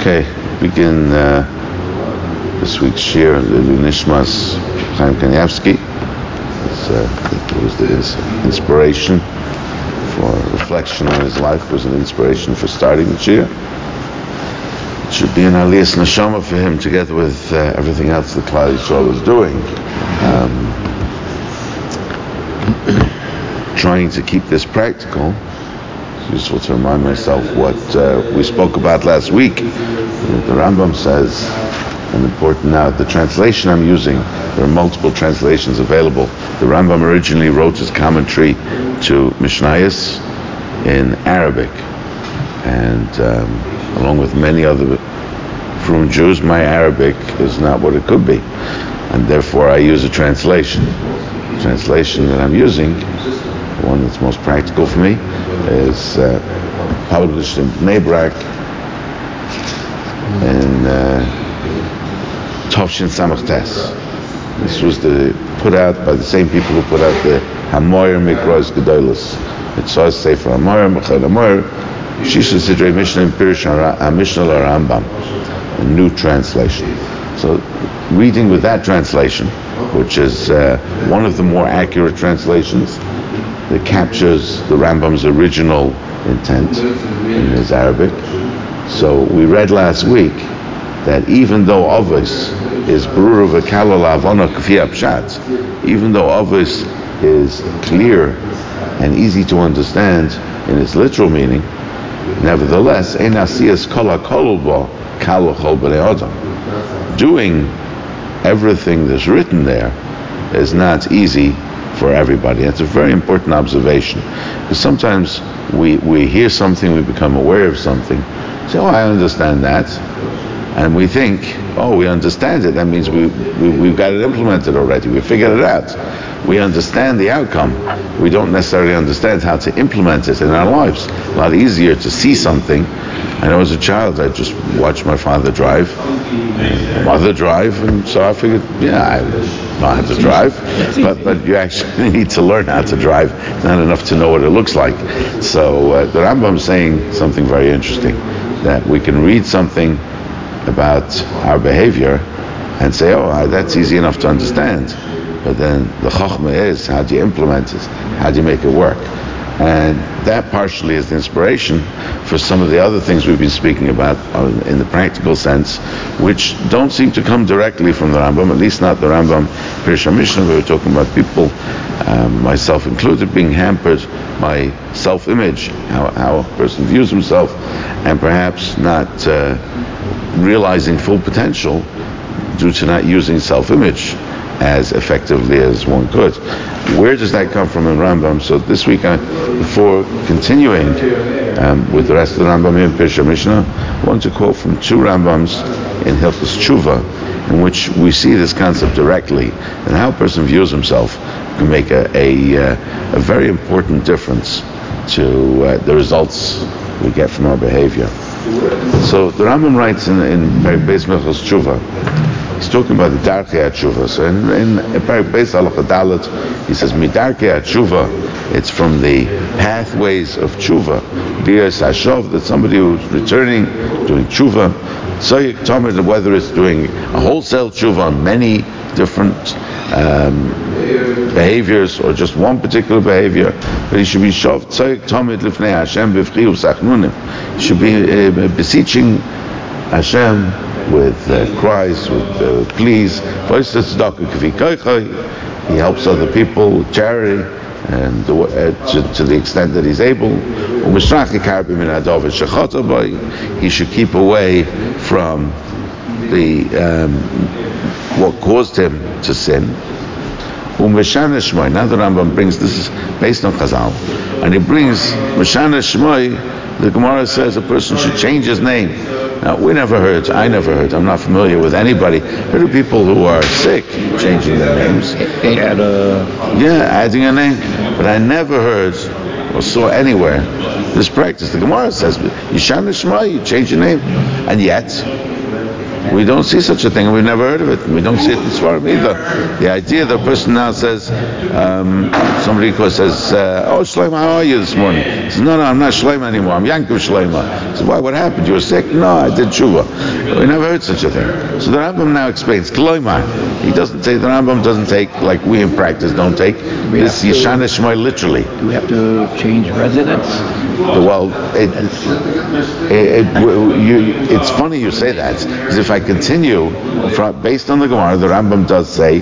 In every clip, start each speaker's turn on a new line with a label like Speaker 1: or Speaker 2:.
Speaker 1: Okay, begin uh, this week's shir, Lilu Nishmas Chaim Kanievsky. Uh, it was the inspiration for reflection on his life, was an inspiration for starting the shir. It should be an aliyas neshama for him, together with uh, everything else the Klal Yisrael was doing. Um, trying to keep this practical useful to remind myself what uh, we spoke about last week. The Rambam says, and important now, the translation I'm using, there are multiple translations available. The Rambam originally wrote his commentary to Mishnayos in Arabic, and um, along with many other from Jews, my Arabic is not what it could be, and therefore I use a translation. The translation that I'm using the one that's most practical for me is uh, published in Bnei Brak in uh, Tovshin Samach Tes. This was the put out by the same people who put out the Hamoyer Mikros Gedolos. It says Sefer Hamoyer Mechad Hamoyer Shisha Sidrei Mishnah in Pirish Mishnah Rambam, a new translation. So reading with that translation, which is uh, one of the more accurate translations, that captures the Rambam's original intent in his Arabic. So we read last week that even though Ovis is Brura V'Kalal Avona Kfi Pshat, even though Ovis is clear and easy to understand in its literal meaning, nevertheless, Ein Asiyas Kol HaKolba Kal Adam. Doing everything that's written there is not easy for everybody. That's a very important observation. Because sometimes we, we hear something, we become aware of something, say, oh, I understand that. And we think, oh, we understand it. That means we, we, we've got it implemented already. We figured it out. We understand the outcome. We don't necessarily understand how to implement it in our lives. A lot easier to see something. I know as a child, I just watched my father drive, mother drive, and so I figured, yeah, I know how to drive. But, but you actually need to learn how to drive. Not enough to know what it looks like. So uh, the Rambam's saying something very interesting, that we can read something about our behavior and say, oh, uh, that's easy enough to understand. But then the chokhmah is, how do you implement it? How do you make it work? And that partially is the inspiration for some of the other things we've been speaking about um, in the practical sense, which don't seem to come directly from the Rambam, at least not the Rambam Pirsha Mishnah. We were talking about people, um, myself included, being hampered by self-image, how, how a person views himself, and perhaps not uh, realizing full potential due to not using self-image as effectively as one could. Where does that come from in Rambam? So this week, I, before continuing um, with the rest of the Rambam in Pirsha Mishnah, I want to quote from two Rambams in Hilchos Tshuva, in which we see this concept directly, and how a person views himself can make a, a, uh, a very important difference to uh, the results we get from our behavior. So the Rambam writes in, in Beis Milchos Tshuva, he's talking about the Darkei Tshuva. So in, in Beis Halacha Dalet, he says, Midarkei Tshuva, it's from the pathways of Tshuva. Bias Hashov, that somebody who's returning, doing Tshuva, Soyik Tomid, whether it's doing a wholesale Tshuva on many different um, behaviors or just one particular behavior, but he should be shov tzoyik tomid lifnei Hashem b'vchiu sachnunim. He should be uh, beseeching Hashem with uh, cries, with uh, pleas. He helps other people with charity and uh, to, to, the extent that he's able. He should keep away from the um, what caused him to sin. Now the Rambam brings this is based on Chazal, and he brings Meshana Shmoy. The Gemara says a person should change his name. Now we never heard. I never heard. I'm not familiar with anybody. Heard of people who are sick changing their names.
Speaker 2: They add a
Speaker 1: yeah, adding a name, but I never heard or saw anywhere this practice. The Gemara says Yishana Shema, you change your name, and yet We don't see such a thing, and we've never heard of it. We don't see it in Svarim either. The idea that a person now says, um, somebody says, uh, "Oh, Shlomo, how are you this morning?" He says, "No, no, I'm not Shlomo anymore. I'm Yankov Shlomo." He says, "Why? What happened? You were sick?" "No, I did tshuva." We never heard such a thing. So the Rambam now explains, "Kloimar." He doesn't say the Rambam doesn't take like we in practice don't take this Yeshana Shmoy literally.
Speaker 2: Do we have to change residence?
Speaker 1: Well, it, it, it, you, it's funny you say that because if I continue from, based on the Gemara, the Rambam does say,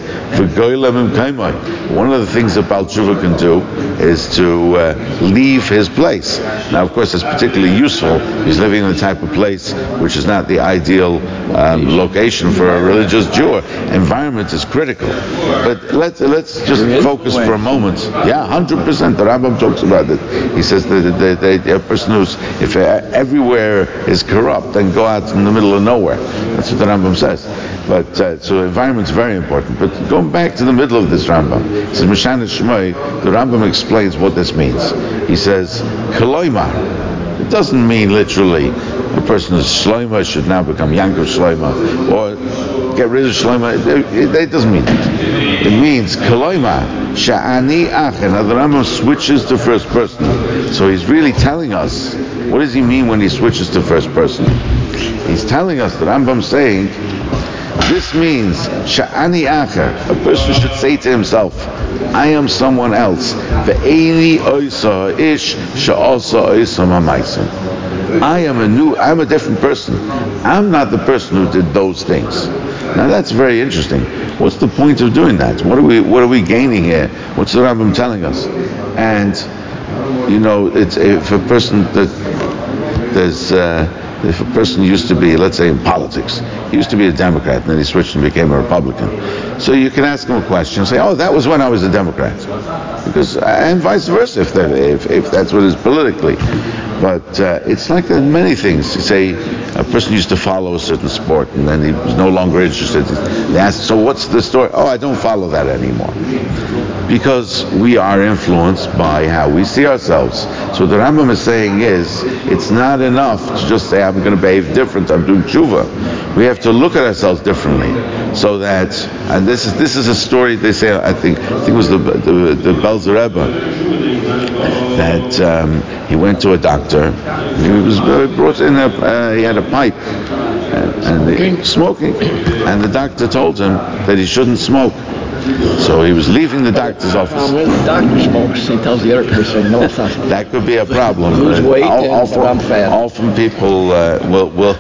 Speaker 1: one of the things that Baal Tshuva can do is to uh, leave his place. Now, of course, it's particularly useful. He's living in a type of place which is not the ideal um, location for a religious Jew. Environment is critical. But let's let's just focus for a moment. Yeah, hundred percent. The Rambam talks about it. He says that the, the, a person who's if everywhere is corrupt, then go out in the middle of nowhere. That's what the Rambam says. But uh, so environment's very important. But going back to the middle of this Rambam, says Mishana Shmoi. The Rambam explains what this means. He says Kaloima. It doesn't mean literally a person is Shloima should now become Yankov Shloima or get rid of. It, it, it doesn't mean that. It means Kaloima Sha'ani Achen. Now the Rambam switches to first person. So he's really telling us what does he mean when he switches to first person? He's telling us the Rambam saying this means sha'ani acher. A person should say to himself, "I am someone else." Ve'eni oisa ish sha'asa oisa. I am a new. I'm a different person. I'm not the person who did those things. Now that's very interesting. What's the point of doing that? What are we What are we gaining here? What's the Rambam telling us? And you know, it's if a person that there's. Uh, if a person used to be, let's say in politics, he used to be a Democrat and then he switched and became a Republican. So you can ask him a question say, oh, that was when I was a Democrat. Because, and vice versa if, that, if, if that's what is politically. But uh, it's like in many things. You say a person used to follow a certain sport and then he was no longer interested. They ask, so what's the story? Oh, I don't follow that anymore. Because we are influenced by how we see ourselves. So what the Rambam is saying is, it's not enough to just say, I'm going to behave different, I'm doing tshuva. We have to look at ourselves differently. So that, and this is this is a story they say, I think, I think it was the, the, the Belzer Rebbe, that um, he went to a doctor. He was brought in a, uh, he had a pipe and, and smoking, and the doctor told him that he shouldn't smoke. So he was leaving the doctor's office.
Speaker 2: When the doctor smokes, he tells the other person, no, it's not.
Speaker 1: That could be a problem.
Speaker 2: Lose weight
Speaker 1: Al-
Speaker 2: and
Speaker 1: often,
Speaker 2: I'm fat.
Speaker 1: often people uh, will, will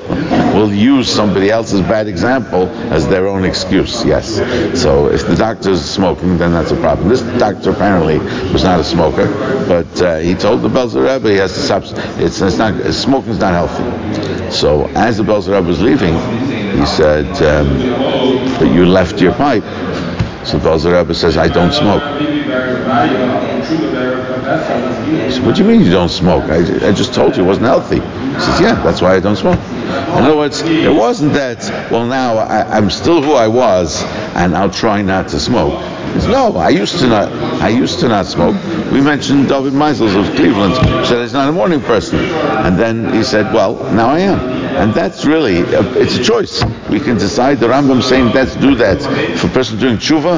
Speaker 1: will use somebody else's bad example as their own excuse. Yes. So if the doctor's smoking, then that's a problem. This doctor apparently was not a smoker, but uh, he told the Belzer Rebbe he has to stop. It's, it's not smoking's not healthy. So as the Belzer Rebbe was leaving, he said, um, "But you left your pipe." So Belzer Rebbe says, "I don't smoke." Said, what do you mean you don't smoke? I, I just told you it wasn't healthy. He says, yeah, that's why I don't smoke. In other words, it wasn't that, well, now I, I'm still who I was, and I'll try not to smoke. He says, no, I used to not, I used to not smoke. We mentioned David Meisels of Cleveland, said he's not a morning person. And then he said, well, now I am. And that's really, a, it's a choice. We can decide, the Rambam saying, let's do that. If a person doing tshuva,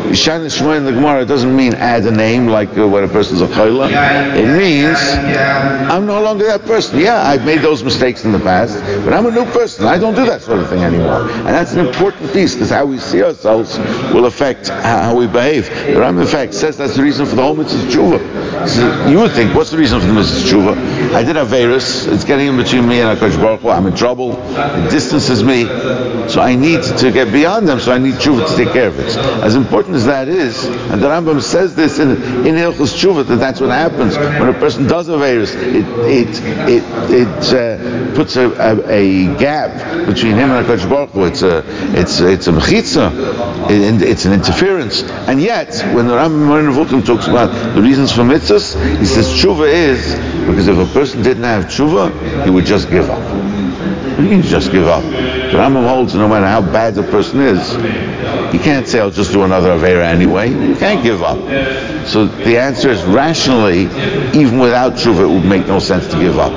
Speaker 1: Shana Shmoy in the Gemara doesn't mean add a name like uh, when a person's a chayla. It means, I'm no longer that person. Yeah, I've made those mistakes in the past, but I'm a new person. I don't do that sort of thing anymore. And that's an important piece, because how we see ourselves will affect how we behave. The Rambam, in fact, says that's the reason for the whole mitzvah tshuva. You would think, what's the reason for the mitzvah tshuva? I did a virus. It's getting in between me and HaKadosh Baruch Hu. I'm in trouble. It distances me. So I need to get beyond them, so I need tshuva to take care of it. As important as that is, and the Rambam says this in, in Hilchos Tshuva, that that's what happens when a person does a virus. It, it, it, it uh, puts a, a, a, gap between him and HaKadosh Baruch Hu. It's a, it's, it's a mechitza. It, it's an interference. And yet, when the Rambam Vulcan talks about the reasons for mitzvahs, he says tshuva is because if a person didn't have tshuva, he would just give up. You just give up. The Rambam holds no matter how bad the person is, you can't say, I'll just do another Avera anyway. You can't give up. So the answer is rationally, even without tshuva, it would make no sense to give up.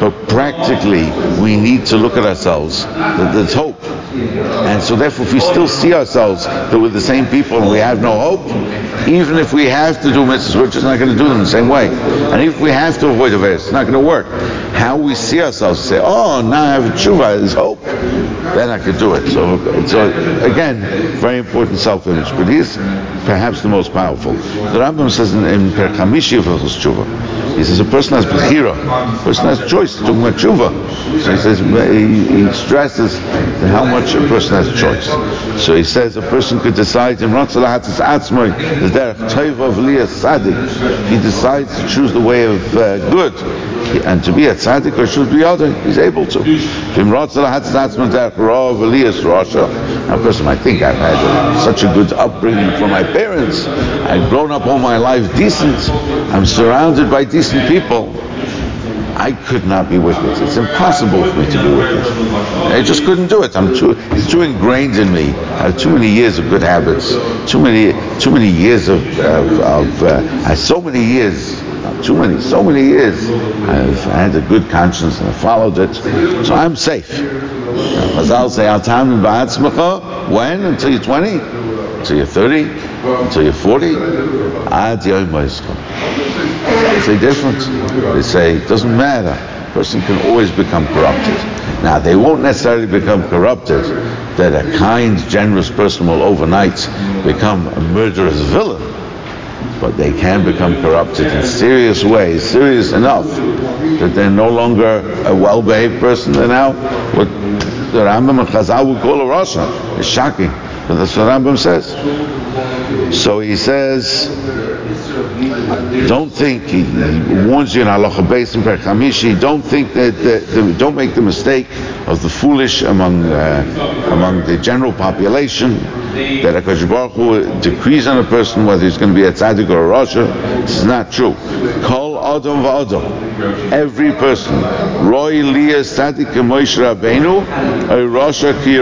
Speaker 1: But practically, we need to look at ourselves. There's hope And so therefore, if we still see ourselves that we're the same people and we have no hope, even if we have to do mitzvahs, we're just not going to do them the same way. And if we have to avoid Averis, it's not going to work. How we see ourselves, say, oh, now I have a tshuva, there's hope, then I could do it. So, so again, very important self-image. But he's perhaps the most powerful. The Rambam says in, in Per Chamishi of Tshuva, he says a person has bechira, a person has choice, talking about tshuva. So he says, he, stresses how much a person has choice. So he says a person could decide in Ratzalahatis Atzmoy, the derech Taiva of Sadik. He decides to choose the way of uh, good and to be a tzaddik or should be other, he's able to. A person might think I've had such a good upbringing from my parents. I've grown up all my life decent. I'm surrounded by decent people. I could not be wicked. It's impossible for me to be wicked. I just couldn't do it. I'm too, it's too ingrained in me. I have too many years of good habits. Too many, too many years of, of, of uh, so many years too many, so many years. I've had a good conscience and I followed it, so I'm safe. Chazal say, "Al tamim ba'atzmecha." When? Until you're 20, until you're 30, until you're 40. Ad yom They say different. They say it doesn't matter. A person can always become corrupted. Now, they won't necessarily become corrupted that a kind, generous person will overnight become a murderous villain but they can become corrupted in serious ways, serious enough that they're no longer a well-behaved person. They're now what the Rambam and Chazal would call a Rasha. It's shocking, but that's what Rambam says. So he says, don't think, he, warns you in Halacha Beis and Perchamishi, don't think that, that, that, don't make the mistake of the foolish among, uh, among the general population, that HaKadosh Baruch Hu decrees on a person whether he's going to be a tzaddik or a rasha. This is not true. Kol Adam v'Adam. Every person. Roy Liya tzaddik Moshe Rabbeinu, a rasha ki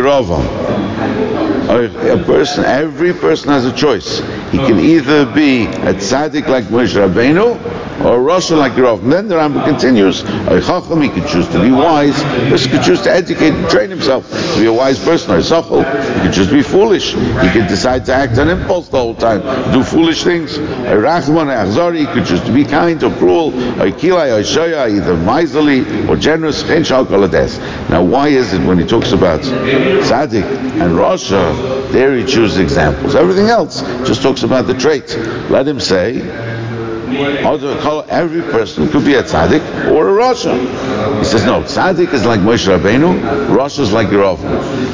Speaker 1: a person, every person has a choice. He can either be a tzaddik like Moshe Rabbeinu or a rasha like. And then the Rambam continues, a chacham, he can choose to be wise. Person can choose to educate and train himself to be a wise person. Or a sachol, he can just be foolish. He could decide to act on impulse the whole time, do foolish things. A rachman, a achzari, he could choose to be kind or cruel. A kilai, a shaya, either miserly or generous. Now, why is it when he talks about tzaddik and rasha, there he chooses examples. Everything else just talks about the trait. Let him say, every person could be a tzaddik or a rasha. He says, no, tzaddik is like Moshe Rabbeinu, rasha is like Yerov.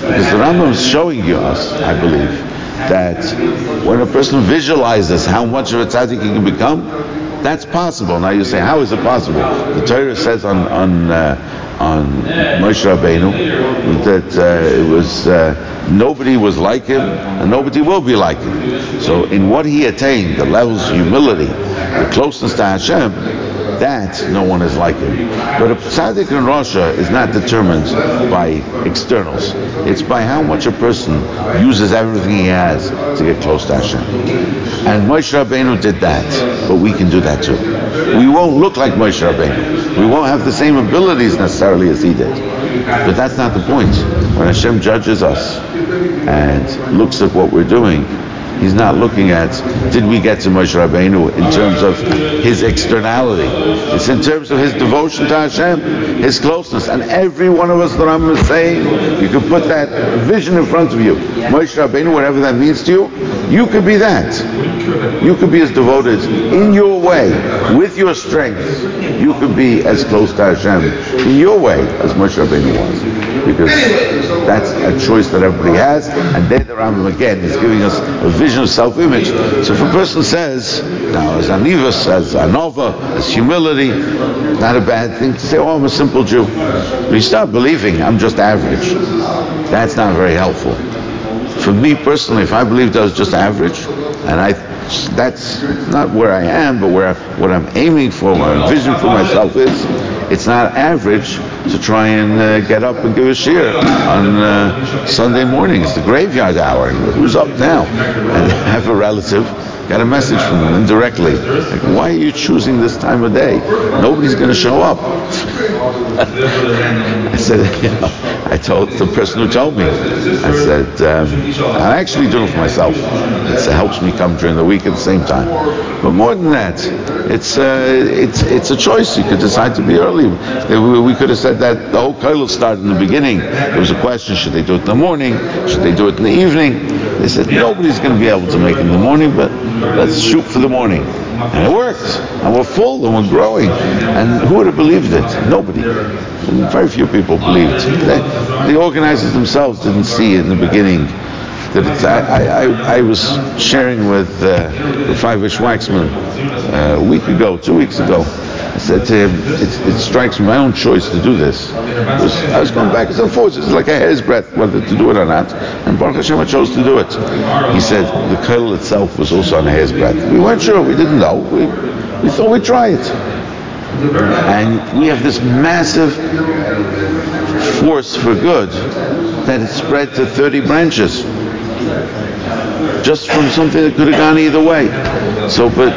Speaker 1: Because the Rambam is showing you us, I believe, that when a person visualizes how much of a tzaddik he can become, that's possible. Now you say, how is it possible? The Torah says on on uh, on Moshe Rabbeinu that uh, it was uh, nobody was like him and nobody will be like him. So in what he attained, the levels of humility, closeness to Hashem, that no one is like him. But a tzaddik in rasha is not determined by externals. It's by how much a person uses everything he has to get close to Hashem. And Moshe Rabbeinu did that, but we can do that too. We won't look like Moshe Rabbeinu. We won't have the same abilities necessarily as he did. But that's not the point. When Hashem judges us and looks at what we're doing, He's not looking at did we get to Moshe Rabbeinu in terms of his externality. It's in terms of his devotion to Hashem, his closeness. And every one of us, the Rambam is saying, you can put that vision in front of you. Moshe Rabbeinu, whatever that means to you, you could be that. You could be as devoted in your way, with your strength. You could be as close to Hashem in your way as Moshe Rabbeinu was. Because that's a choice that everybody has. And there the Rambam again is giving us a vision of self-image. So if a person says, now as anivus, as anova, as humility, not a bad thing to say, oh, I'm a simple Jew. But you start believing I'm just average. That's not very helpful. For me personally, if I believed I was just average, and I that's not where I am, but where what I'm aiming for, my vision for myself is, it's not average to try and uh, get up and give a shiur on uh, Sunday mornings, the graveyard hour. Who's up now? And have a relative got a message from them indirectly. Like, why are you choosing this time of day? Nobody's going to show up. I said, you know, I told the person who told me, I said, um, I'm actually doing it for myself. It's, it helps me come during the week at the same time. But more than that, it's uh, it's it's a choice. You could decide to be early. We, we could have said that the whole kollel started in the beginning. There was a question: should they do it in the morning? Should they do it in the evening? They said nobody's going to be able to make it in the morning, but let's shoot for the morning. And it worked. And we're full and we're growing. And who would have believed it? Nobody. Very few people believed. The, the organizers themselves didn't see in the beginning that I, I, I was sharing with uh, Fivish Waxman uh, a week ago, two weeks ago. I said to him, it, it, strikes my own choice to do this. Was, I was going back, it's unfortunate, it's like a hair's breadth whether to do it or not. And Baruch Hashem, I chose to do it. He said the kollel itself was also on a hair's breadth. We weren't sure, we didn't know. We, we thought we'd try it. And we have this massive force for good that it spread to 30 branches just from something that could have gone either way. So, but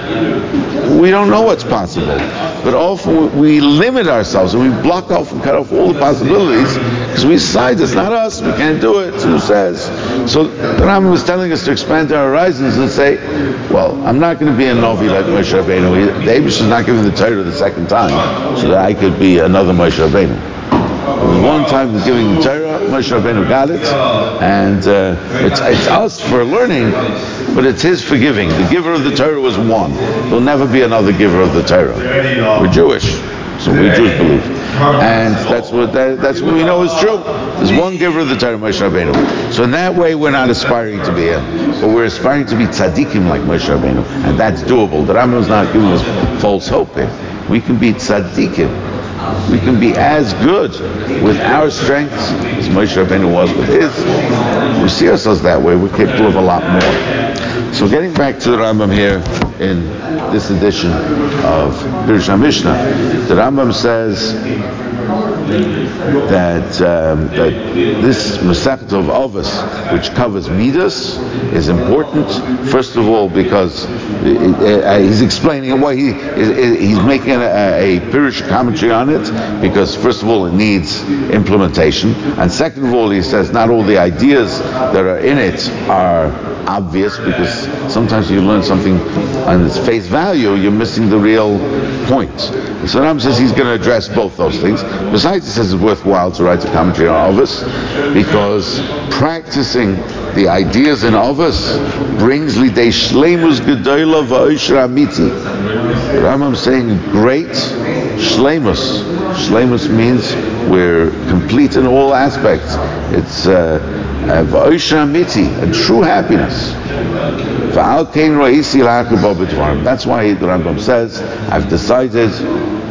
Speaker 1: we don't know what's possible. But often we limit ourselves and we block off and cut off all the possibilities because we decide it's not us, we can't do it. Who says? So the Rambam is telling us to expand our horizons and say, well, I'm not going to be a Novi like Moshe Rabbeinu. The Abish is not giving the Torah the second time so that I could be another Moshe Rabbeinu. One time giving the Torah, Moshe Rabbeinu got it, and uh, it's, it's us for learning, but it's his for giving. The giver of the Torah was one. There'll never be another giver of the Torah. We're Jewish, so we Jews believe. And that's what that, that's what we know is true. There's one giver of the Torah, Moshe Rabbeinu. So in that way, we're not aspiring to be him, but we're aspiring to be tzaddikim like Moshe Rabbeinu, and that's doable. The Rambam is not giving us false hope here. We can be tzaddikim we can be as good with our strengths as Moshe Rabbeinu was with his. We see ourselves that way. We're capable of a lot more. So getting back to the Rambam here in this edition of Pirush Mishnah, the Rambam says that, um, that this Masechet of Avos, which covers Midas, is important. First of all, because uh, he's explaining why he he's making a, a Pirush commentary on it. Because first of all, it needs implementation, and second of all, he says not all the ideas that are in it are obvious because sometimes you learn something on its face value, you're missing the real point. So Ram says he's going to address both those things. Besides, he says it's worthwhile to write a commentary on Avos because practicing the ideas in Avos brings lidei shleimus gedola va'oshra amiti. Rambam saying great shleimus. Shleimus means we're complete in all aspects. It's uh, a true happiness. That's why the Rambam says, I've decided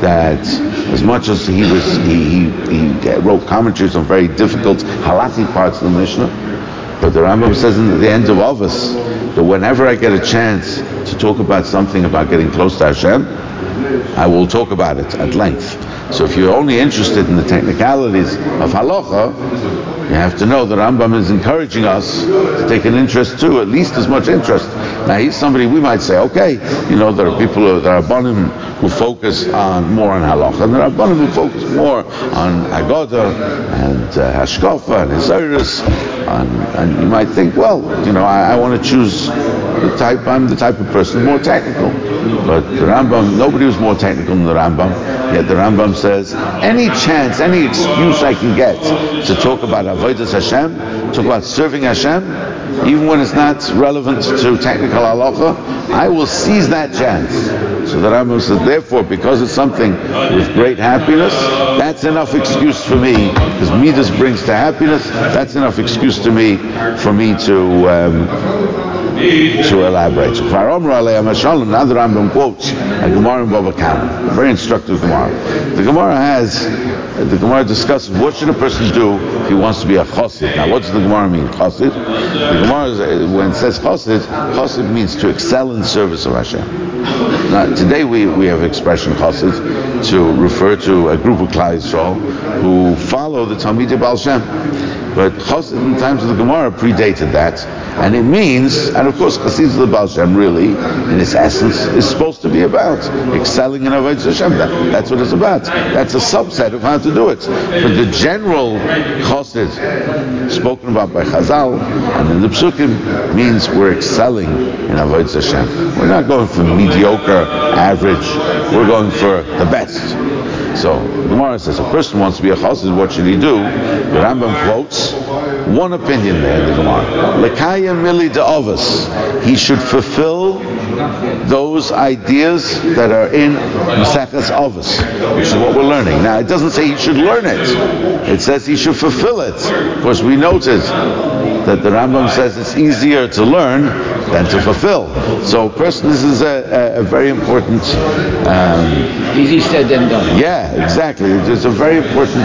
Speaker 1: that as much as he was, he, he, he wrote commentaries on very difficult halakhic parts of the Mishnah, but the Rambam says in the end of Avos that whenever I get a chance to talk about something about getting close to Hashem, I will talk about it at length. So if you're only interested in the technicalities of halacha, you have to know that Rambam is encouraging us to take an interest too, at least as much interest. Now he's somebody we might say, okay, you know, there are people, there are bonim who focus on more on halacha, and there are bonim who focus more on agoda and uh, and hisayrus, and, and you might think, well, you know, I, I want to choose the type. I'm the type of person more technical, but the Rambam, nobody was more technical than the Rambam. Yet the Rambam says, any chance, any excuse I can get to talk about avodas Hashem, talk about serving Hashem, even when it's not relevant to technical halacha, I will seize that chance. So the Rambam says, therefore, because it's something with great happiness, that's enough excuse for me, because Midas brings to happiness, that's enough excuse to me, for me to um, to elaborate. So now the Rambam quotes a Gemara in Baba Kama, very instructive Gemara. The Gemara has, the Gemara discusses what should a person do if he wants to be a chassid. Now what does the Gemara mean, chassid? The Gemara, is, when it says chassid, chassid means to excel in service of Hashem. Now, today we, we have expression chassid to refer to a group of Klal Yisrael who follow the Talmidei Baal Shem. But chassid in times of the Gemara predated that, and it means, I And of course, Chassidus the Baal Shem really, in its essence, is supposed to be about excelling in Avodah Hashem. That, that's what it's about. That's a subset of how to do it. But the general Chassid spoken about by Chazal and in the Psukim means we're excelling in Avodah Hashem. We're not going for mediocre, average. We're going for the best. So Gemara says a person wants to be a chassid, what should he do? The Rambam quotes one opinion there in the Gemara. Lekaya mili de He should fulfill those ideas that are in Maseches Avos, which is what we're learning. Now it doesn't say he should learn it. It says he should fulfill it. Of course, we noted that the Rambam says it's easier to learn than to fulfill. So, person, this is a, a, a very important.
Speaker 2: Um, Easy said than done.
Speaker 1: Yeah, exactly. It's a very important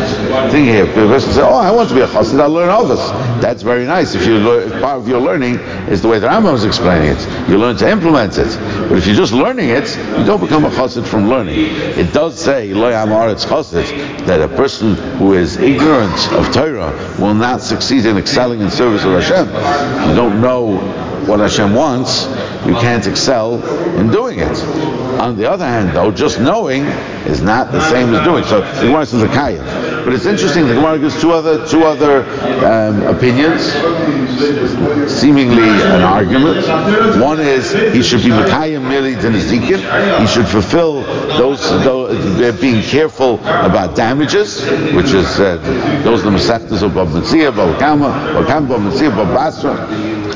Speaker 1: thing here. The person says, "Oh, I want to be a chassid. I'll learn Avos." That's very nice. If you learn, part of your learning is the way the Rambam is explaining it. You learn to implement it. But if you're just learning it, you don't become a chassid from learning. It does say, "Lo yamaretz chassid," that a person who is ignorant of Torah will not succeed in excelling in service of Hashem. You don't know what Hashem wants, you can't excel in doing it. On the other hand, though, just knowing is not the same as doing. So the Gemara says a kayah. But it's interesting. The Gemara gives two other two other um, opinions, seemingly an argument. One is he should be mekayim merely to He should fulfill those, those being careful about damages, which is uh, those the Masechtas of Bab Metzia, Bab Kama, Bab Kama, Bab Bab Basra.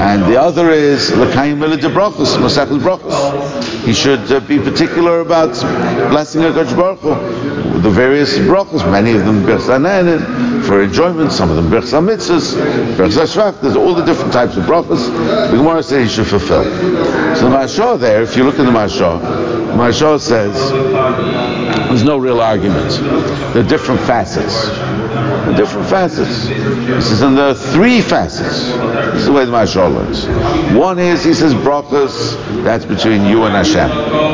Speaker 1: And the other is L'kayim Milad Brachos, Masechel Brachos. He should uh, be particular about blessing HaKadosh Baruch Hu, the various brachos, many of them for enjoyment, some of them Birch Mitzvahs, Birch Shvach, there's all the different types of brachos. The Gemara says he should fulfill. So the Mashah there, if you look at the Mashah, Mashah says there's no real argument. There are different facets the different facets. This is there are three facets. This is the way the Mashal learns. One is, he says, brachas, that's between you and Hashem.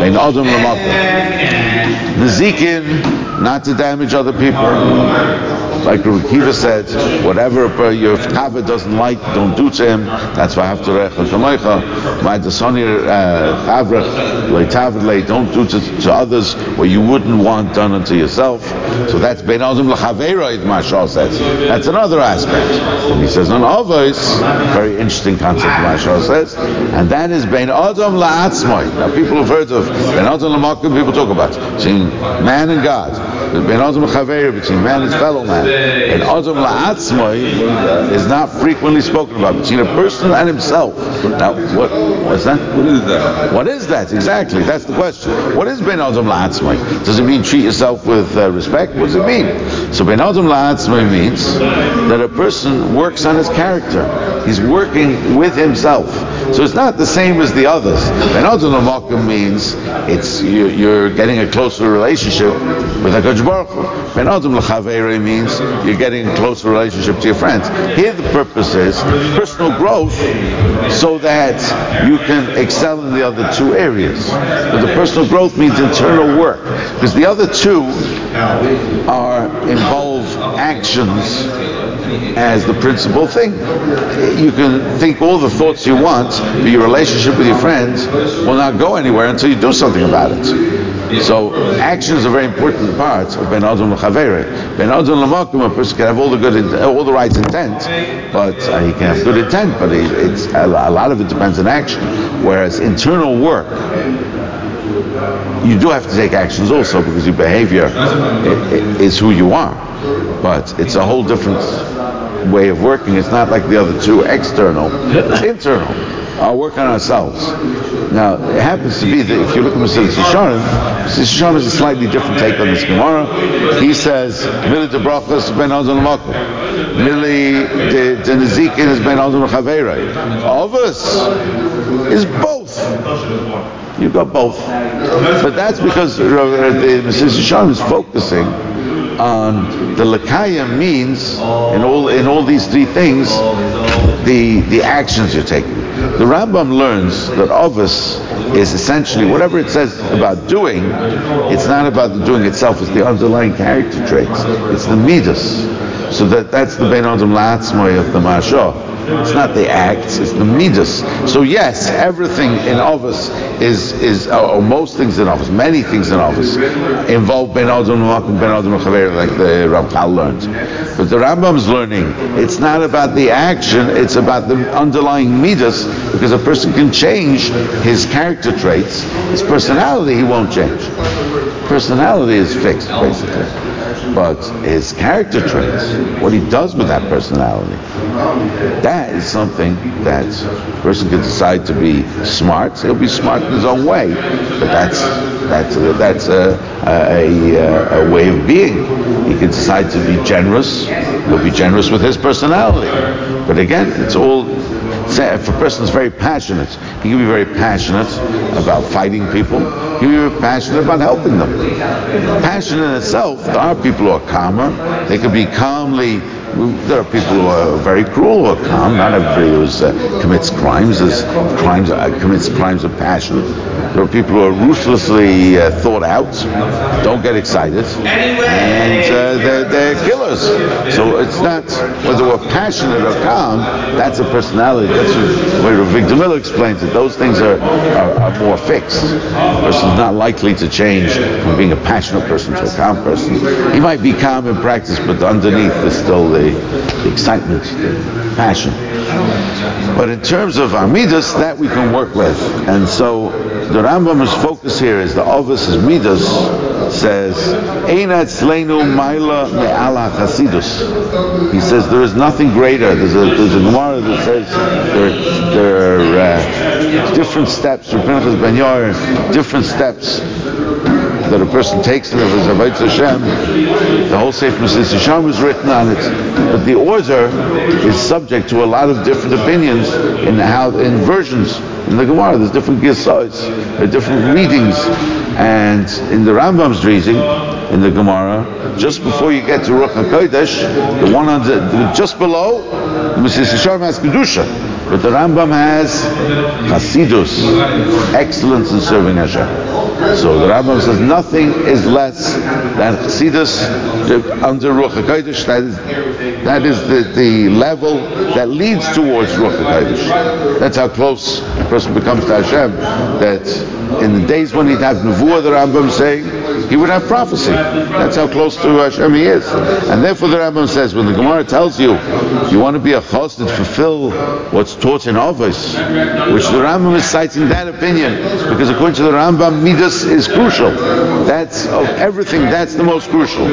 Speaker 1: In Adam The zikin, not to damage other people like Rabbi Akiva said, whatever your kavod doesn't like, don't do to him. That's why to recha kamoicha. My desonir uh, chavrach leitavle, don't do to, to others what you wouldn't want done unto yourself. So that's ben adam lachavera, Mashal says. That's another aspect. And he says on avos, very interesting concept. Mashal says, and that is ben adam la'atzmai. Now people have heard of ben adam la'makim. People talk about it. between man and God. Ben Adam between man and fellow man. And Adam La'atzmai is not frequently spoken about between a person and himself. Now, what's that?
Speaker 3: What is that?
Speaker 1: What is that? Exactly. That's the question. What is Ben Adam La'atzmai? Does it mean treat yourself with uh, respect? What does it mean? So Ben Adam La'atzmai means that a person works on his character. He's working with himself. So it's not the same as the others. Ben Adam means it's you're getting a closer relationship with HaKadosh Baruch Hu. Ben Adam means you're getting a closer relationship to your friends. Here the purpose is personal growth so that you can excel in the other two areas. But the personal growth means internal work. Because the other two are involve actions as the principal thing. You can think all the thoughts you want, but your relationship with your friends will not go anywhere until you do something about it. So action is a very important part of Ben Adam L'Chavere. Ben Adam L'Makum, a person can have all the good, all the right intent, but uh, he can have good intent, but it, it's a lot of it depends on action. Whereas internal work you do have to take actions also because your behavior is who you are. But it's a whole different way of working. It's not like the other two, external. It's internal. I'll work on ourselves. Now, it happens to be that if you look at Mesilas Yesharim, Mesilas Yesharim is a slightly different take on this Gemara. He says, Mili de brachas ben Adon l'makom. Mili de, de nezikin is ben Adon l'chaverei. Avos is both. You've got both. But that's because uh, the Mesilas Yesharim is focusing on the lakaya means in all in all these three things the the actions you're taking. The Rambam learns that Ovis is essentially whatever it says about doing, it's not about the doing itself, it's the underlying character traits. It's the midas. So that that's the Ben Adam La'atzmoy of the Mashah It's not the acts, it's the midas. So yes, everything in Ovis is, is uh, or most things in Ovis, many things in Ovis, involve Ben Adam and Ben Adam like the Ramchal learned. But the Rambam is learning, it's not about the action, it's about the underlying midas, because a person can change his character traits, his personality he won't change. Personality is fixed, basically but his character traits, what he does with that personality, that is something that a person can decide to be smart. He'll be smart in his own way, but that's that's that's a, a, a, way of being. He can decide to be generous. He'll be generous with his personality, but again, it's all if a person is very passionate, he can be very passionate about fighting people. He can be passionate about helping them. Passion in itself, there are people who are calmer. They can be calmly there are people who are very cruel or calm. Not everybody who uh, commits crimes is crimes uh, commits crimes of passion. There are people who are ruthlessly uh, thought out, don't get excited, and uh, they're, they're, killers. So it's not whether we're passionate or calm. That's a personality. That's the way Victor Miller explains it. Those things are, are, are more fixed. A person's not likely to change from being a passionate person to a calm person. He might be calm in practice, but underneath there's still the the, excitement, the passion. But in terms of our midas, that we can work with. And so the Rambam's focus here is the Ovis is midas says, tzleinu maila me'ala chasidus. He says there is nothing greater. There's a, there's a Gemara that says there, there are uh, different steps, Pinchas Ben Yair, different steps that a person takes in the Avodah Hashem, the whole Sefer Mesilas Yesharim is written on it, but the order is subject to a lot of different opinions in how in versions in the Gemara. There's different are different readings, and in the Rambam's reading in the Gemara, just before you get to Ruach Hakodesh, the one on the, just below, Mesilas Yesharim has kedusha. But the Rambam has Chasidus, excellence in serving Hashem. So the Rambam says nothing is less than Chasidus under Ruach HaKodesh. That is, that is the, the level that leads towards Ruach HaKodesh. That's how close a person becomes to Hashem. That in the days when he'd have Nevuah, the Rambam saying, he would have prophecy. That's how close to Hashem he is. And therefore the Rambam says, when the Gemara tells you, you want to be a chos that fulfill what's taught in Ovis, which the Rambam is citing that opinion, because according to the Rambam, Midas is crucial. That's of everything, that's the most crucial.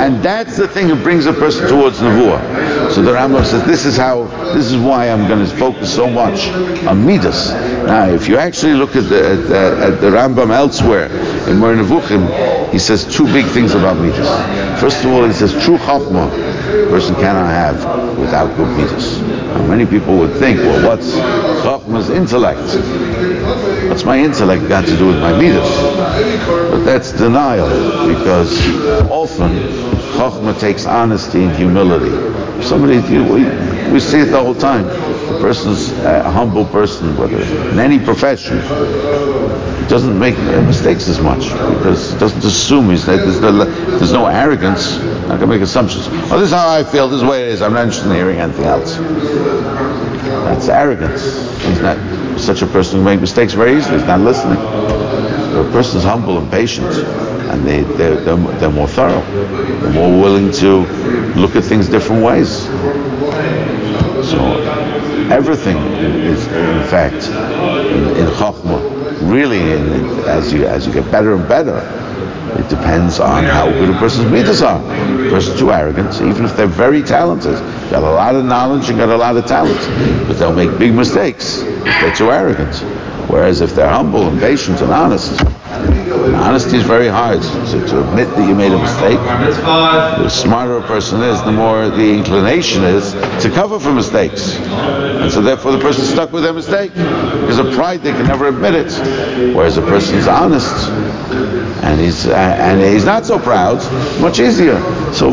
Speaker 1: And that's the thing that brings a person towards Nevuah. So the Rambam says, this is how, this is why I'm going to focus so much on Midas. Now, if you actually look at the, at, at the Rambam elsewhere, in Moreh Nevuchim, he says two big things about Midas. First of all, he says true Chachma, a person cannot have without good Midas. Now, many people would think, well, what's Chachma's intellect? What's my intellect got to do with my midas? But that's denial, because often Chachma takes honesty and humility. Somebody, we, we see it the whole time. A person's a humble person, whether in any profession, doesn't make mistakes as much because doesn't assume he's there's no, there's no arrogance. Not gonna make assumptions. Oh, this is how I feel. This is the way it is. I'm not interested in hearing anything else. That's arrogance. He's not such a person who makes mistakes very easily. He's not listening. A person is humble and patient, and they, they're, they're, they're more thorough. They're more willing to look at things different ways. So everything is, in fact, in, in Chachma, really, in, as you as you get better and better, it depends on how good a person's midas are. A person's too arrogant, even if they're very talented, got a lot of knowledge and got a lot of talent, but they'll make big mistakes if they're too arrogant. Whereas if they're humble and patient and honest, and honesty is very hard. So to admit that you made a mistake, the smarter a person is, the more the inclination is to cover for mistakes. And so therefore the person is stuck with their mistake. Because of pride, they can never admit it. Whereas a person is honest and he's uh, and he's not so proud, much easier. So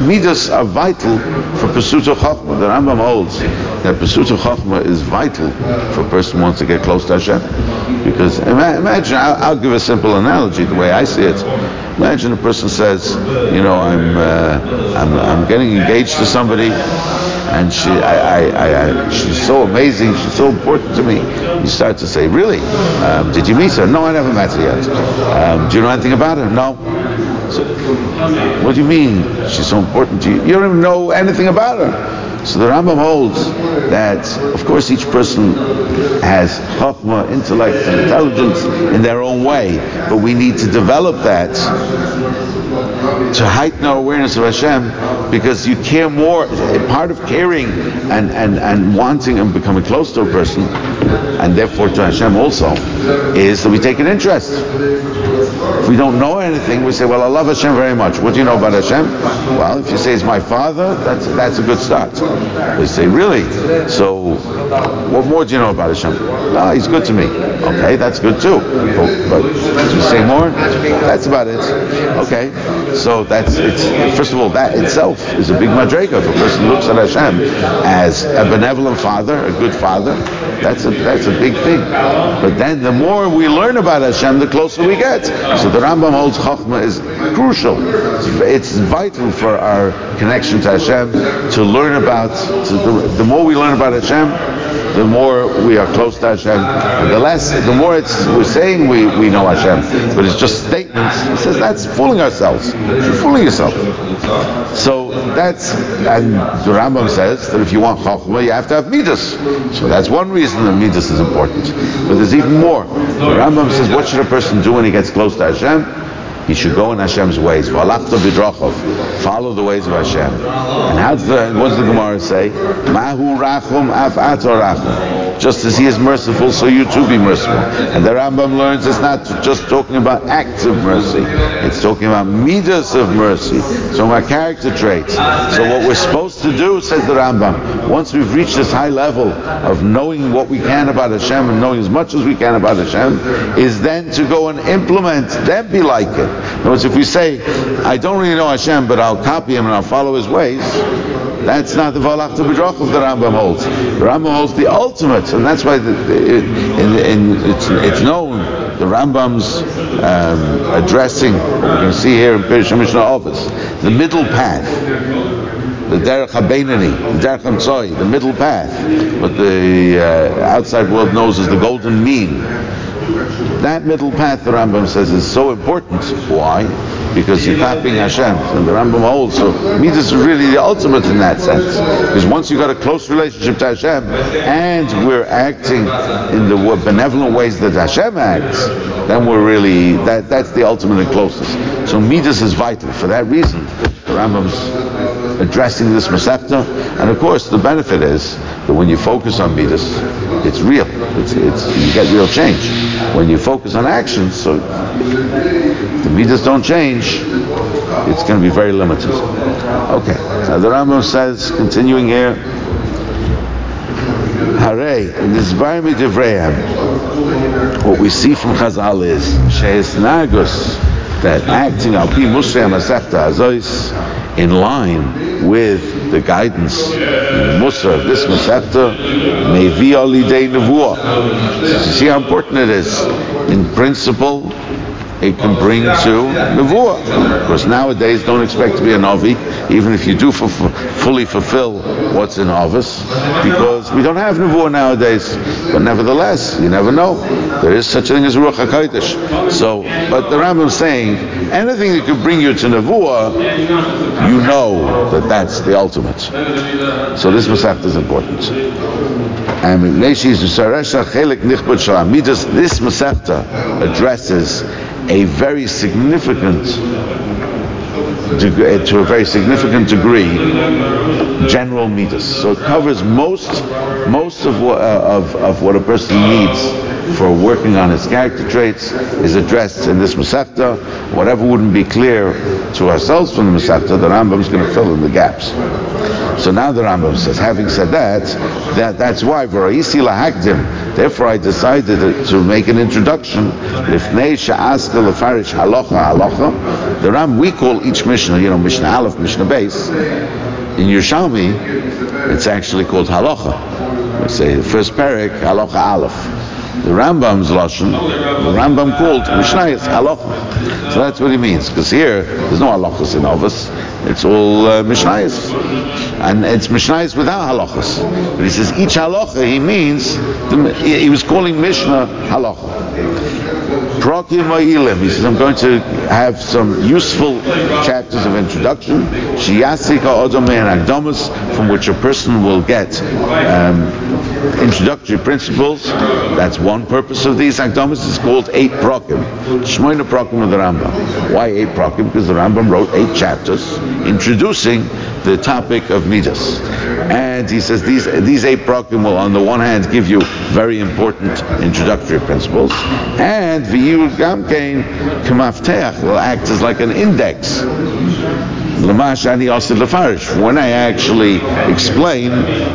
Speaker 1: midas are vital for pursuit of chachma. The Rambam holds that pursuit of chachma is vital for a person who wants to get close to Hashem. Because imagine, I'll, give a simple analogy the way I see it. Imagine a person says, you know, I'm, uh, I'm, I'm getting engaged to somebody, and she, I, I, I, she's so amazing, she's so important to me. You start to say, really? Um, did you meet her? No, I never met her yet. Um, do you know anything about her? No. What do you mean she's so important to you? You don't even know anything about her. So the Rambam holds that, of course, each person has chachma, intellect, and intelligence in their own way, but we need to develop that to heighten our awareness of Hashem because you care more. Part of caring and, and, and wanting and becoming close to a person, and therefore to Hashem also, is that we take an interest. If we don't know anything, we say, well, I love Hashem very much. What do you know about Hashem? Well, if you say it's my father, that's, that's a good start. They say, really? So, what more do you know about Hashem? Ah, he's good to me. Okay, that's good too. But, but you say more? That's about it. Okay. So that's it's first of all that itself is a big madrega. If a person looks at Hashem as a benevolent father, a good father, that's a that's a big thing. But then the more we learn about Hashem, the closer we get. So the Rambam holds Chachma is crucial. It's, vital for our connection to Hashem to learn about. To the, more we learn about Hashem, the more we are close to Hashem. And the less, the more it's we're saying we, we know Hashem, but it's just statements. He says that's fooling ourselves. You're fooling yourself. So that's and the Rambam says that if you want Chachma, you have to have Middos. So that's one reason that Middos is important. But there's even more. The Rambam says, what should a person do when he gets close to Hashem? He should go in Hashem's ways. Follow the ways of Hashem. And how does the, what does the Gemara say? Mahu rachum af rachum. Just as he is merciful, so you too be merciful. And the Rambam learns it's not just talking about acts of mercy. It's talking about middos of mercy. So my character traits. So what we're supposed to do, says the Rambam, once we've reached this high level of knowing what we can about Hashem and knowing as much as we can about Hashem, is then to go and implement, then be like it. In other words, if we say, I don't really know Hashem, but I'll copy him and I'll follow his ways, that's not the Valach to B'drach the Rambam holds. The Rambam holds the ultimate, and that's why the, it, in, in, it's, it's known, the Rambam's um, addressing, we can see here in Pirish Mishnah Ovis, the middle path the Derech HaBeinani, the Derech the middle path, what the uh, outside world knows as the golden mean. That middle path, the Rambam says, is so important. Why? Because you're copying Hashem. And the Rambam holds. So Middos is really the ultimate in that sense. Because once you've got a close relationship to Hashem, and we're acting in the benevolent ways that Hashem acts, then we're really, that, that's the ultimate and closest. So Middos is vital. For that reason, the Rambam's addressing this Masechta. And of course, the benefit is that when you focus on Middos, it's real. It's, it's, you get real change. When you focus on action, so the Middos don't change, it's going to be very limited. Okay, so the Rambam says, continuing here, Hare, in this environment of what we see from Chazal is, Sheis Nagus, that acting al pi Musrei Masechta Azois, in line with the guidance in Musar of this Masechta, Mevi Alidei Nevuah. You see how important it is. In principle, it can bring to Nevuah. Of course, nowadays, don't expect to be a Navi, even if you do fully fulfill what's in Ovis, because we don't have Nevuah nowadays. But nevertheless, you never know. There is such a thing as Ruach HaKodesh. So, but the Rambam is saying, anything that could bring you to Nevuah, you know that that's the ultimate. So this Masech is important. And this Masechta addresses a very significant to a very significant degree general middos. So it covers most most of what uh, of, of what a person needs for working on his character traits is addressed in this Masechta. Whatever wouldn't be clear to ourselves from the Masechta, the Rambam is going to fill in the gaps. So now the Rambam says, having said that, that that's why V'ra'isi lahakdim. Therefore, I decided to make an introduction. Lifnei sha'aska lefarish halacha halacha. The Ram we call each Mishnah, you know, Mishnah Aleph, Mishnah Beis. In Yerushalmi, it's actually called halacha. We say the first parak halacha Aleph the Rambam's lashon, the Rambam called Mishnayos halacha. So that's what he means. Because here there's no halachas in Ovis. It's all uh. And it's Mishnayos without halachas. But he says each halacha, he means, the, he was calling Mishnah halacha. He says, I'm going to have some useful chapters of introduction. From which a person will get um, introductory principles. That's one purpose of these Akdomus. It's called eight Prokim. Shmoina Prokim of the Rambam. Why eight Prokim? Because the Rambam wrote eight chapters introducing the topic of Middos. And he says these these eight prokim will, on the one hand, give you very important introductory principles, and v'yul gamkein kamafteach will act as like an index. When I actually explain,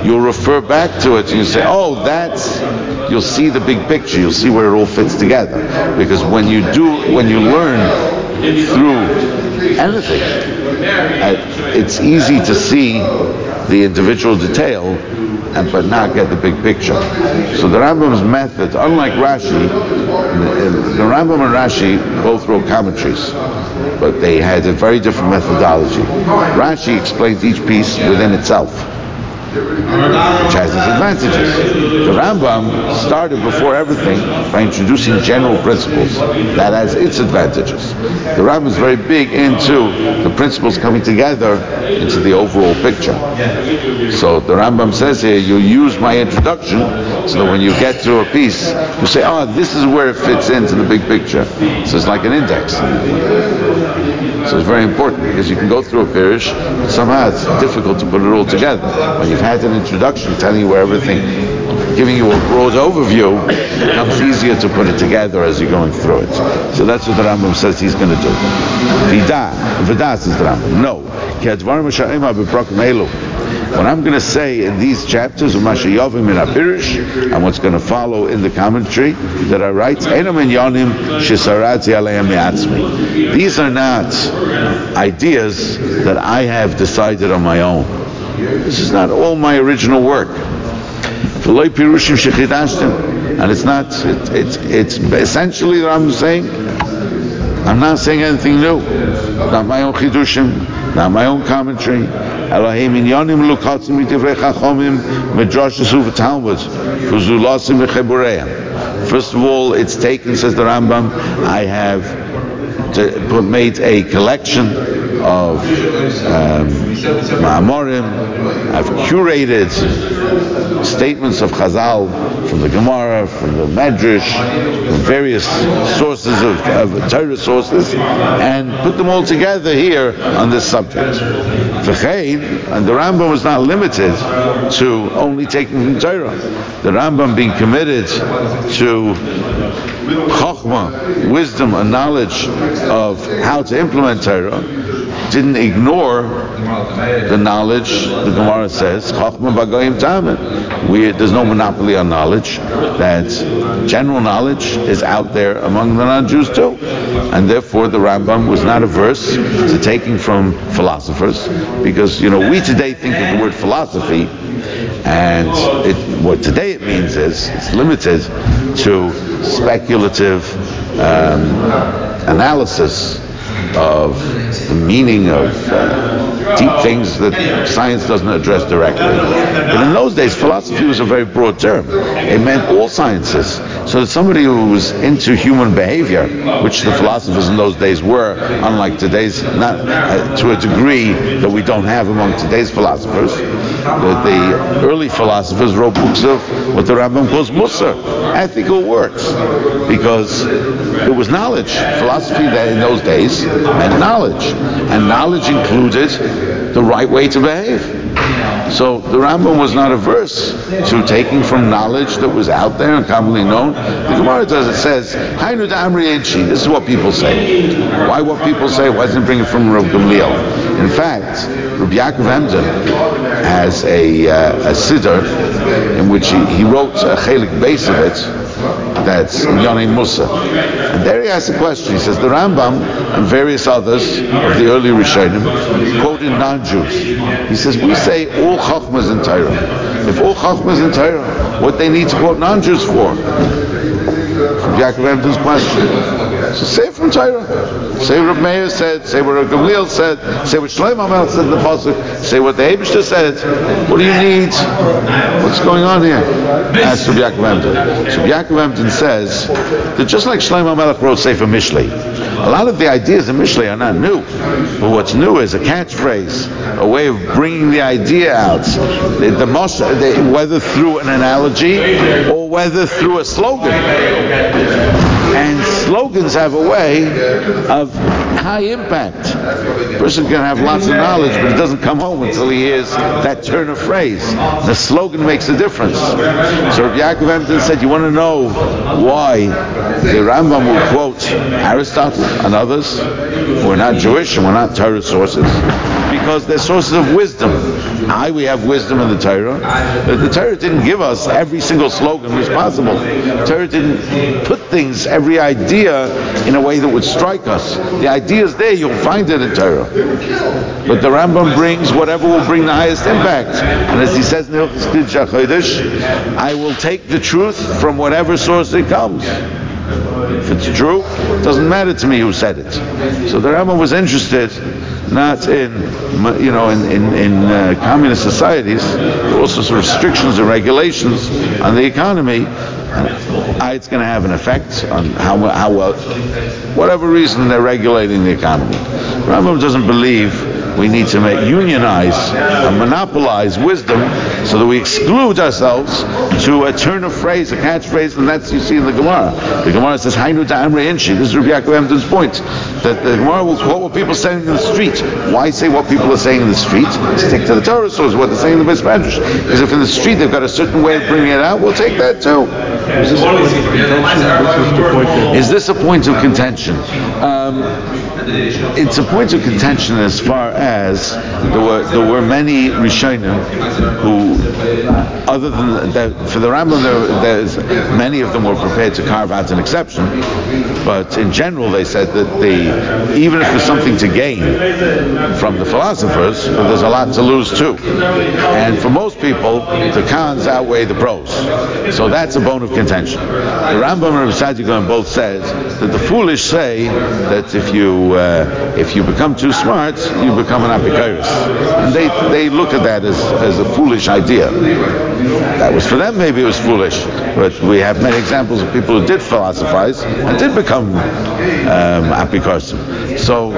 Speaker 1: you'll refer back to it and you say, "Oh, that's." You'll see the big picture. You'll see where it all fits together. Because when you do, when you learn through anything, it's easy to see the individual detail and but not get the big picture. So the Rambam's method, unlike Rashi, the, Rambam and Rashi both wrote commentaries, but they had a very different methodology. Rashi explains each piece within itself which has its advantages. The Rambam started before everything by introducing general principles. That has its advantages. The Rambam is very big into the principles coming together into the overall picture. So the Rambam says here, you use my introduction so that when you get to a piece, you say, oh, this is where it fits into the big picture. So it's like an index. So it's very important because you can go through a parish, somehow it's difficult to put it all together. When you've had an introduction telling you where everything, giving you a broad overview, it becomes easier to put it together as you're going through it. So that's what the Rambam says he's going to do. Vida, Vida says the Rambam. No. What I'm going to say in these chapters of Mashayovim in Apirish and what's going to follow in the commentary that I write, These are not ideas that I have decided on my own. This is not all my original work. And it's not, it, it's, it's essentially what I'm saying. I'm not saying anything new. Not my own chidushim, not my own commentary. Elohim inyanim lukatzim mitivrei chachomim medrashas u'v'talmud v'zulasim v'chebureim. First of all, it's taken, says the Rambam, I have to, made a collection of um, Ma'amorim. I've curated statements of Chazal from the Gemara, from the Medrash, from various sources of, of Torah sources, and put them all together here on this subject. And the Rambam was not limited to only taking from Torah. The Rambam being committed to chokhmah, wisdom, and knowledge of how to implement Torah, didn't ignore the knowledge. The Gemara says, there's no monopoly on knowledge. That general knowledge is out there among the non-Jews too, and therefore the Rambam was not averse to taking from philosophers, because you know we today think of the word philosophy, and it, what today it means is it's limited to speculative um, analysis of the meaning of uh, deep things that science doesn't address directly. But in those days, philosophy was a very broad term. It meant all sciences. So that somebody who was into human behavior, which the philosophers in those days were, unlike today's, not uh, to a degree that we don't have among today's philosophers, the, the early philosophers wrote books of what the Rambam calls Musar, ethical works, because it was knowledge. Philosophy that in those days meant knowledge, and knowledge included the right way to behave. So the Rambam was not averse to taking from knowledge that was out there and commonly known. The Gemara does it says, Hainu This is what people say. Why what people say? Why doesn't it bring it from Rabbi Gamliel? In fact, Rabbi Yaakov Emden has a, uh, a siddur in which he, he wrote a chelik base of it that's Yonei Musa. And there he asks a question. He says, the Rambam and various others of the early Rishonim quoted non-Jews. He says, we say all Chachmas in Torah. If all Chachmas in Torah, what they need to quote non-Jews for? From Yaakov Emden's question. So say from Torah. Say what Meir said, say what Gamliel said, say what Shlomo Melech said in the Pasuk, say what the Abishter said. What do you need? What's going on here? Ask Rabbi Yaakov Emden. So Yaakov Emden says that just like Shlomo Melech wrote Sefer Mishlei, a lot of the ideas in Mishlei are not new. But what's new is a catchphrase, a way of bringing the idea out. The, the most, the, whether through an analogy or whether through a slogan. And slogans have a way of high impact. A person can have lots of knowledge, but it doesn't come home until he hears that turn of phrase. The slogan makes a difference. So Rabbi Yaakov Emden said, you want to know why the Rambam will quote Aristotle and others who are not Jewish and we're not Torah sources? Because they're sources of wisdom. I, we have wisdom in the Torah. But the Torah didn't give us every single slogan was possible. The Torah didn't put things, every idea, in a way that would strike us. The idea is there, you'll find it in Torah. But the Rambam brings whatever will bring the highest impact. And as he says in the I will take the truth from whatever source it comes. If it's true, it doesn't matter to me who said it. So the Rambam was interested not in, you know, in, in, in uh, communist societies, all sorts of restrictions and regulations on the economy. It's going to have an effect on how, how well, whatever reason they're regulating the economy. Rambam doesn't believe we need to make, unionize and monopolize wisdom so that we exclude ourselves to a turn of phrase, a catchphrase, and that's you see in the Gemara. The Gemara says, Hainu Da'amre Inchi. This is Rabbi Yaakov Emden's point. That the Gemara will quote what people are saying in the street. Why say what people are saying in the street? Stick to the Torah source, what they're saying in the Beis Medrash. Because if in the street they've got a certain way of bringing it out, we'll take that too. Is this a point of contention? Um, it's a point of contention as far as there were there were many Rishonim who, other than for the Rambam, there, there's many of them were prepared to carve out an exception, but in general they said that the even if there's something to gain from the philosophers, there's a lot to lose too, and for most people the cons outweigh the pros, so that's a bone of contention. The Rambam and Rabbi Sadiq both says that the foolish say that if you uh, if you become too smart, you become an apikoros. And they, they look at that as, as a foolish idea. That was for them, maybe it was foolish. But we have many examples of people who did philosophize and did become um, So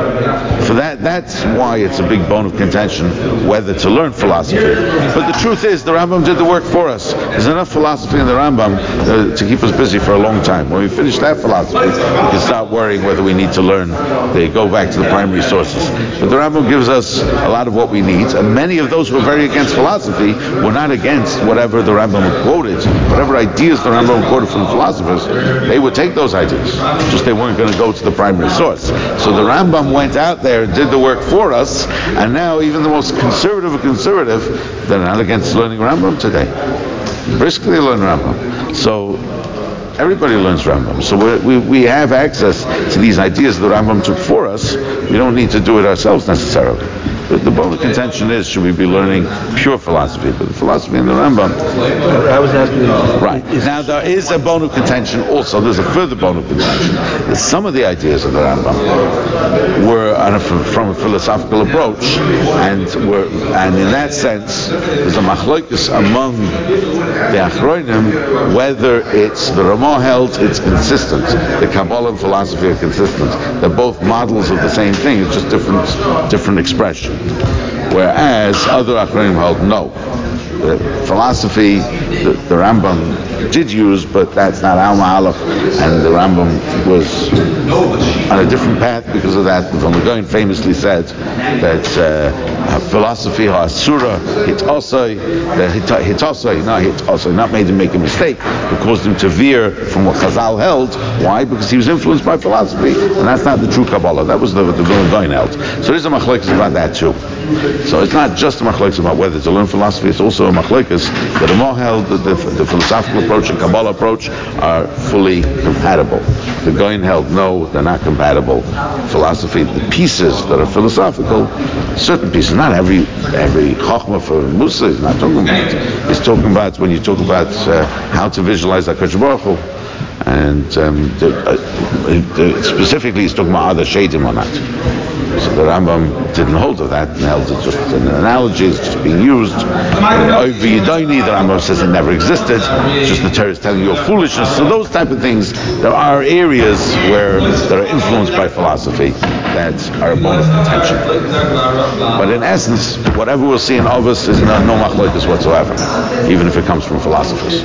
Speaker 1: for that, that's why it's a big bone of contention whether to learn philosophy. But the truth is, the Rambam did the work for us. There's enough philosophy in the Rambam uh, to keep us busy for a long time. When we finish that philosophy, we can start worrying whether we need to learn. They go back to the primary sources. But the Rambam gives us a lot of what we need, and many of those who are very against philosophy were not against whatever the Rambam quoted, whatever ideas the Rambam quoted from the philosophers. They would take those ideas, just they weren't going to go to the primary source. So the Rambam went out there and did the work for us, and now even the most conservative of conservative, they're not against learning Rambam today. Briskly learn Rambam. So Everybody learns Rambam. So we, we have access to these ideas that Rambam took for us. We don't need to do it ourselves necessarily. But the bone of contention is, should we be learning pure philosophy? But the philosophy in the Rambam.
Speaker 3: I was asking.
Speaker 1: Right. Now there is a bone of contention also. There's a further bone of contention. Some of the ideas of the Rambam were a, from a philosophical approach, and were, and in that sense, there's a machlokes among the Achronim whether it's the Ramah held it's consistent. The Kabbalah and philosophy are consistent. They're both models of the same thing. It's just different different expression. Whereas other Achronim held no. The philosophy, the, the, Rambam did use, but that's not our Mahalach, and the Rambam was on a different path because of that. The Gaon famously said that uh, philosophy hasura hit also hit also not hit also not made him make a mistake, but caused him to veer from what Chazal held. Why? Because he was influenced by philosophy, and that's not the true Kabbalah. That was the the Gaon held. So there's a machlekes about that too. So it's not just a machlekes about whether to learn philosophy; it's also a machlekes that Ramah held that the, the, philosophical approach and Kabbalah approach are fully compatible. The Gaon held no, they're not compatible. Philosophy, the pieces that are philosophical, certain pieces, not every every chokhmah for Musa is not talking about. He's talking about when you talk about uh, how to visualize HaKadosh Baruch Hu, And um, the, uh, the, specifically, he's talking about other shadim on that. So the Rambam didn't hold of that and held it just an analogy, it's just being used. Over Yidayni, the Rambam says it never existed, it's just the Torah is telling you of foolishness. So those type of things, there are areas where that are influenced by philosophy that are a bone of contention. But in essence, whatever we'll see in Ovis is no, no machloikas whatsoever, even if it comes from philosophers.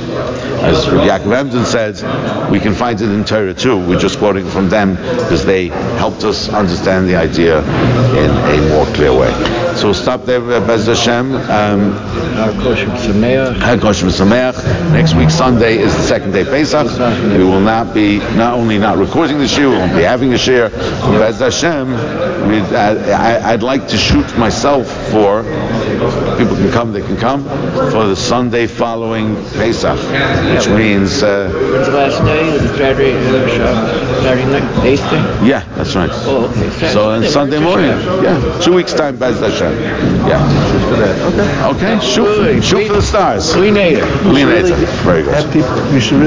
Speaker 1: As Yaakov Emden said, we can find it in Torah too. We're just quoting from them because they helped us understand the idea in a more clear way. So we'll stop there, uh, Bez Hashem. Um, Next week, Sunday, is the second day Pesach. We will not be, not only not recording the shiur, we won't be having a shiur. Bez Hashem, uh, I, would like to shoot myself for, people can come, they can come, for the Sunday following Pesach, which means...
Speaker 2: Uh, When's the last day? Saturday, Saturday night?
Speaker 1: Yeah, that's right.
Speaker 2: Oh, okay.
Speaker 1: So Sunday morning, yeah, two weeks time, Bez Hashem. Yeah. Okay. Okay, shoot, shoot for the stars.
Speaker 2: Clean Nader.
Speaker 1: Clean Nader. Very good.